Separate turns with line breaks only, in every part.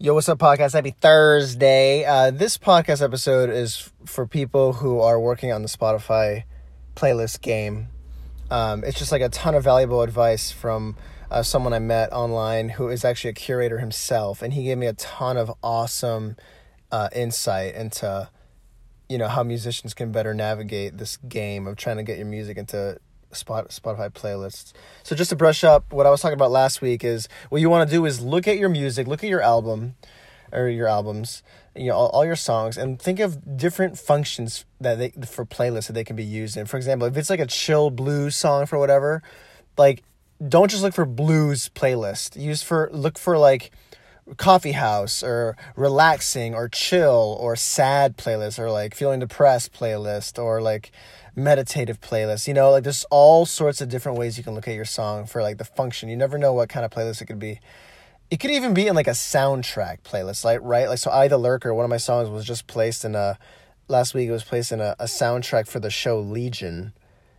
Yo, what's up, podcast? Happy Thursday. Uh, this podcast episode is for people who are working on the Spotify playlist game. Um, it's just like a ton of valuable advice from uh, someone I met online who is actually a curator himself, and he gave me a ton of awesome uh, insight into, you know, how musicians can better navigate this game of trying to get your music into Spotify playlists. So just to brush up, what I was talking about last week is what you want to do is look at your music, look at your album, or your albums, you know, all, all your songs, and think of different functions that they for playlists that they can be used in. For example, if it's like a chill blues song for whatever, like don't just look for blues playlist. Use for look for like coffee house or relaxing or chill or sad playlist or like feeling depressed playlist or like meditative playlist. You know, like there's all sorts of different ways you can look at your song for like the function. You never know what kind of playlist it could be. It could even be in like a soundtrack playlist, like right? Like so I the Lurker, one of my songs was just placed in a last week it was placed in a, a soundtrack for the show Legion.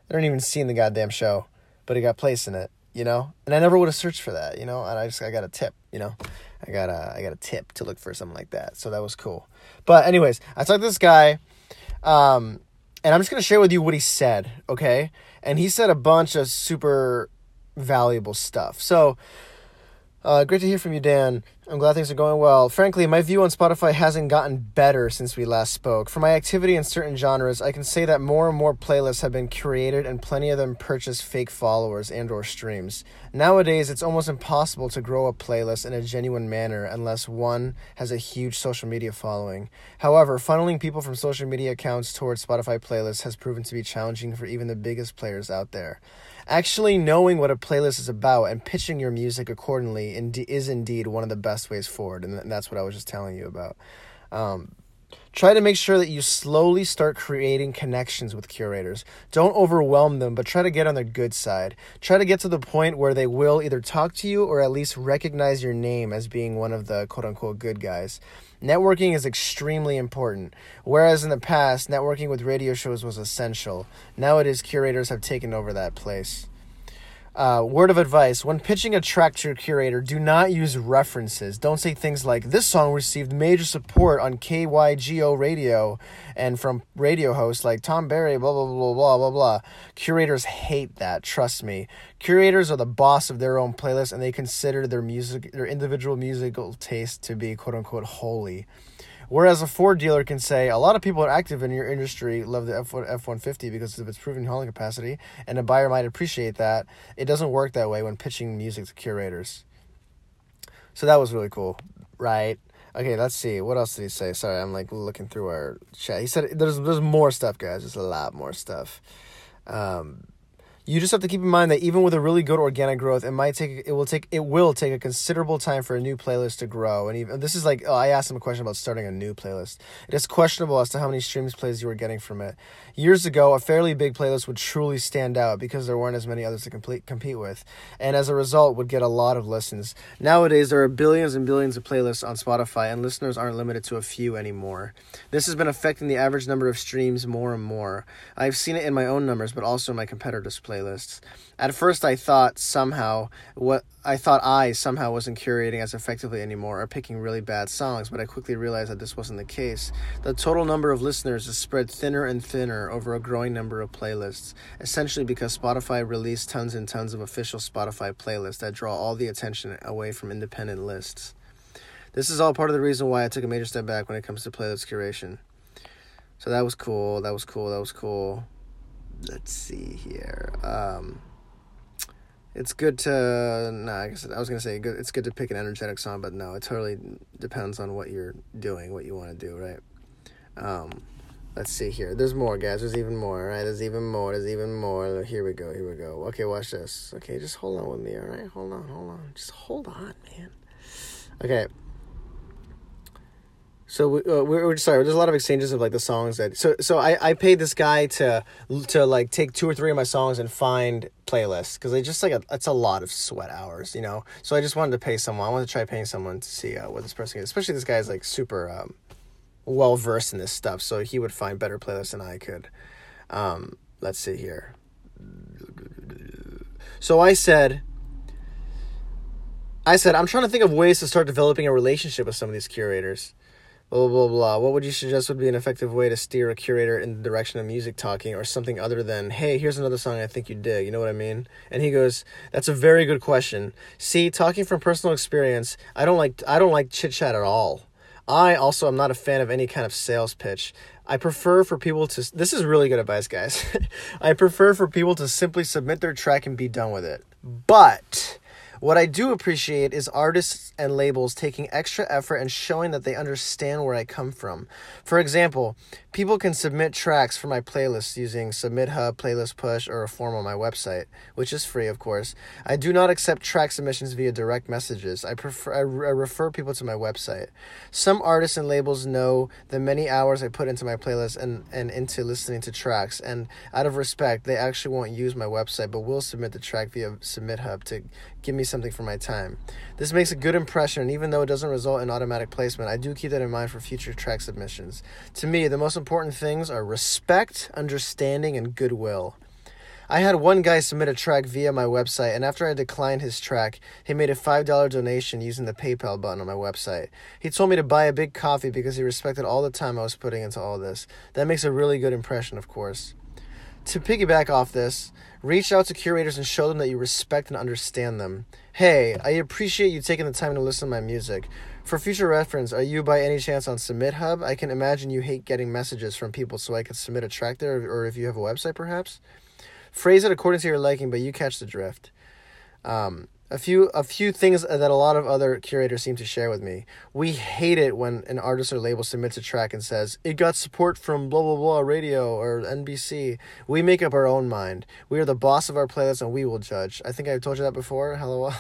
I don't even seen the goddamn show, but it got placed in it, you know? And I never would have searched for that, you know, and I just I got a tip, you know. I got a I got a tip to look for something like that. So that was cool. But anyways, I talked to this guy um and I'm just going to share with you what he said, okay? And he said a bunch of super valuable stuff. So, uh, great to hear from you, Dan. I'm glad things are going well. Frankly, my view on Spotify hasn't gotten better since we last spoke. For my activity in certain genres, I can say that more and more playlists have been curated and plenty of them purchase fake followers and or streams. Nowadays, it's almost impossible to grow a playlist in a genuine manner unless one has a huge social media following. However, funneling people from social media accounts towards Spotify playlists has proven to be challenging for even the biggest players out there. Actually, knowing what a playlist is about and pitching your music accordingly is indeed one of the best ways forward, and that's what I was just telling you about. Um, Try to make sure that you slowly start creating connections with curators. Don't overwhelm them, but try to get on their good side. Try to get to the point where they will either talk to you or at least recognize your name as being one of the quote unquote good guys. Networking is extremely important. Whereas in the past, networking with radio shows was essential, nowadays curators have taken over that place. Uh, word of advice when pitching a track to your curator, do not use references. Don't say things like, This song received major support on KYGO radio and from radio hosts like Tom Barry, blah, blah, blah, blah, blah, blah. Curators hate that, trust me. Curators are the boss of their own playlist and they consider their music, their individual musical taste to be quote unquote holy. Whereas a Ford dealer can say, a lot of people are active in your industry love the F one fifty because of its proven hauling capacity, and a buyer might appreciate that. It doesn't work that way when pitching music to curators. So that was really cool, right? Okay, let's see. What else did he say? Sorry, I'm like looking through our chat. He said there's there's more stuff, guys. There's a lot more stuff. Um, you just have to keep in mind that even with a really good organic growth, it might take it will take it will take a considerable time for a new playlist to grow. And even this is like oh, I asked him a question about starting a new playlist. It is questionable as to how many streams plays you were getting from it. Years ago, a fairly big playlist would truly stand out because there weren't as many others to complete, compete with, and as a result, would get a lot of listens. Nowadays, there are billions and billions of playlists on Spotify, and listeners aren't limited to a few anymore. This has been affecting the average number of streams more and more. I've seen it in my own numbers, but also in my competitors' playlists. At first, I thought somehow what I thought I somehow wasn't curating as effectively anymore or picking really bad songs, but I quickly realized that this wasn't the case. The total number of listeners is spread thinner and thinner over a growing number of playlists, essentially because Spotify released tons and tons of official Spotify playlists that draw all the attention away from independent lists. This is all part of the reason why I took a major step back when it comes to playlist curation. So that was cool. That was cool. That was cool let's see here. Um, it's good to no, I guess I was gonna say good, it's good to pick an energetic song, but no, it totally depends on what you're doing, what you want to do, right? Um, let's see here. There's more, guys. There's even more. Right? There's even more. There's even more. Here we go. Here we go. Okay, watch this. Okay, just hold on with me. All right, hold on, hold on. Just hold on, man. Okay. So we, uh, we're, sorry. There's a lot of exchanges of like the songs that. So so I, I paid this guy to to like take two or three of my songs and find playlists because they just like a, it's a lot of sweat hours, you know. So I just wanted to pay someone. I wanted to try paying someone to see uh, what this person is. Especially this guy is like super um, well versed in this stuff, so he would find better playlists than I could. Um, let's see here. So I said I said, I'm trying to think of ways to start developing a relationship with some of these curators. Blah, blah, blah. What would you suggest would be an effective way to steer a curator in the direction of music talking or something other than, hey, here's another song I think you dig? You know what I mean? And he goes, that's a very good question. See, talking from personal experience, I don't like, I don't like chit chat at all. I also am not a fan of any kind of sales pitch. I prefer for people to, this is really good advice, guys. I prefer for people to simply submit their track and be done with it. But what I do appreciate is artists and labels taking extra effort and showing that they understand where I come from. For example, people can submit tracks for my playlists using Submit Hub, Playlist Push, or a form on my website, which is free, of course. I do not accept track submissions via direct messages. I prefer I, I refer people to my website. Some artists and labels know the many hours I put into my playlist and, and into listening to tracks, and out of respect, they actually won't use my website but will submit the track via Submit Hub to give me something for my time. This makes a good impression, and even though it doesn't result in automatic placement, I do keep that in mind for future track submissions. To me, the most important things are respect, understanding, and goodwill. I had one guy submit a track via my website, and after I declined his track, he made a $5 donation using the PayPal button on my website. He told me to buy a big coffee because he respected all the time I was putting into all this. That makes a really good impression, of course. To piggyback off this, reach out to curators and show them that you respect and understand them. Hey, I appreciate you taking the time to listen to my music. For future reference, are you by any chance on Submit Hub? I can imagine you hate getting messages from people, so I could submit a track there, or if you have a website, perhaps. Phrase it according to your liking, but you catch the drift. Um, a few a few things that a lot of other curators seem to share with me. We hate it when an artist or label submits a track and says it got support from blah blah blah radio or NBC. We make up our own mind. We are the boss of our playlist and we will judge. I think I've told you that before. Hello.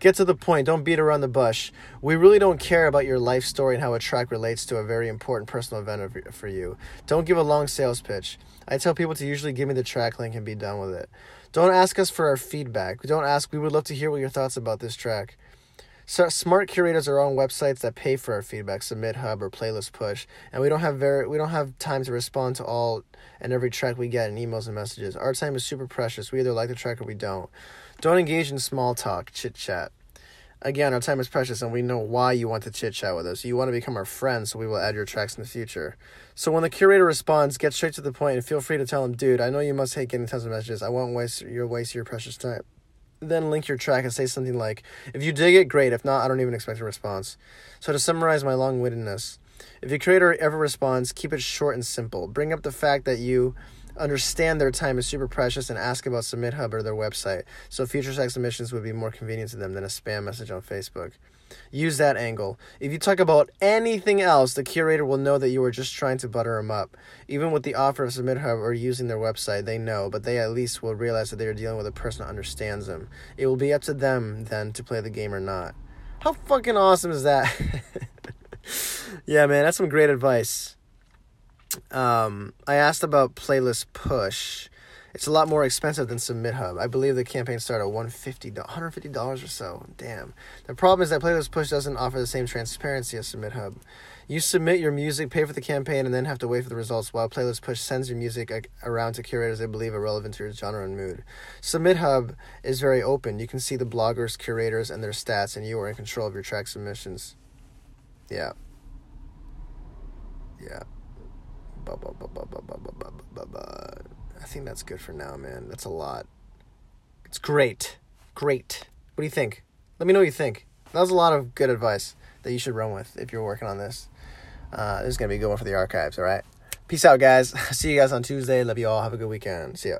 Get to the point. Don't beat around the bush. We really don't care about your life story and how a track relates to a very important personal event for you. Don't give a long sales pitch. I tell people to usually give me the track link and be done with it. Don't ask us for our feedback. Don't ask, we would love to hear what your thoughts about this track. So smart curators are on websites that pay for our feedback, Submit Hub or Playlist Push, and we don't have very we don't have time to respond to all and every track we get in emails and messages. Our time is super precious. We either like the track or we don't. Don't engage in small talk, chit chat. Again, our time is precious and we know why you want to chit chat with us. You want to become our friend, so we will add your tracks in the future. So when the curator responds, get straight to the point and feel free to tell him, dude, I know you must hate getting tons of messages. I won't waste your waste your precious time. Then link your track and say something like, if you dig it, great. If not, I don't even expect a response. So to summarize my long windedness, if your creator ever responds, keep it short and simple. Bring up the fact that you understand their time is super precious and ask about Submit Hub or their website, so future sex submissions would be more convenient to them than a spam message on Facebook. Use that angle. If you talk about anything else, the curator will know that you are just trying to butter them up. Even with the offer of Submit Hub or using their website, they know, but they at least will realize that they are dealing with a person who understands them. It will be up to them then to play the game or not. How fucking awesome is that? yeah, man, that's some great advice um, I asked about playlist push. It's a lot more expensive than Submit Hub. I believe the campaign started at $150, $150 or so. Damn. The problem is that Playlist Push doesn't offer the same transparency as Submit Hub. You submit your music, pay for the campaign, and then have to wait for the results, while Playlist Push sends your music around to curators they believe are relevant to your genre and mood. Submit Hub is very open. You can see the bloggers, curators, and their stats, and you are in control of your track submissions. Yeah. Yeah. I think that's good for now, man. That's a lot. It's great. Great. What do you think? Let me know what you think. That was a lot of good advice that you should run with if you're working on this. Uh, this is going to be a good one for the archives, all right? Peace out, guys. See you guys on Tuesday. Love you all. Have a good weekend. See ya.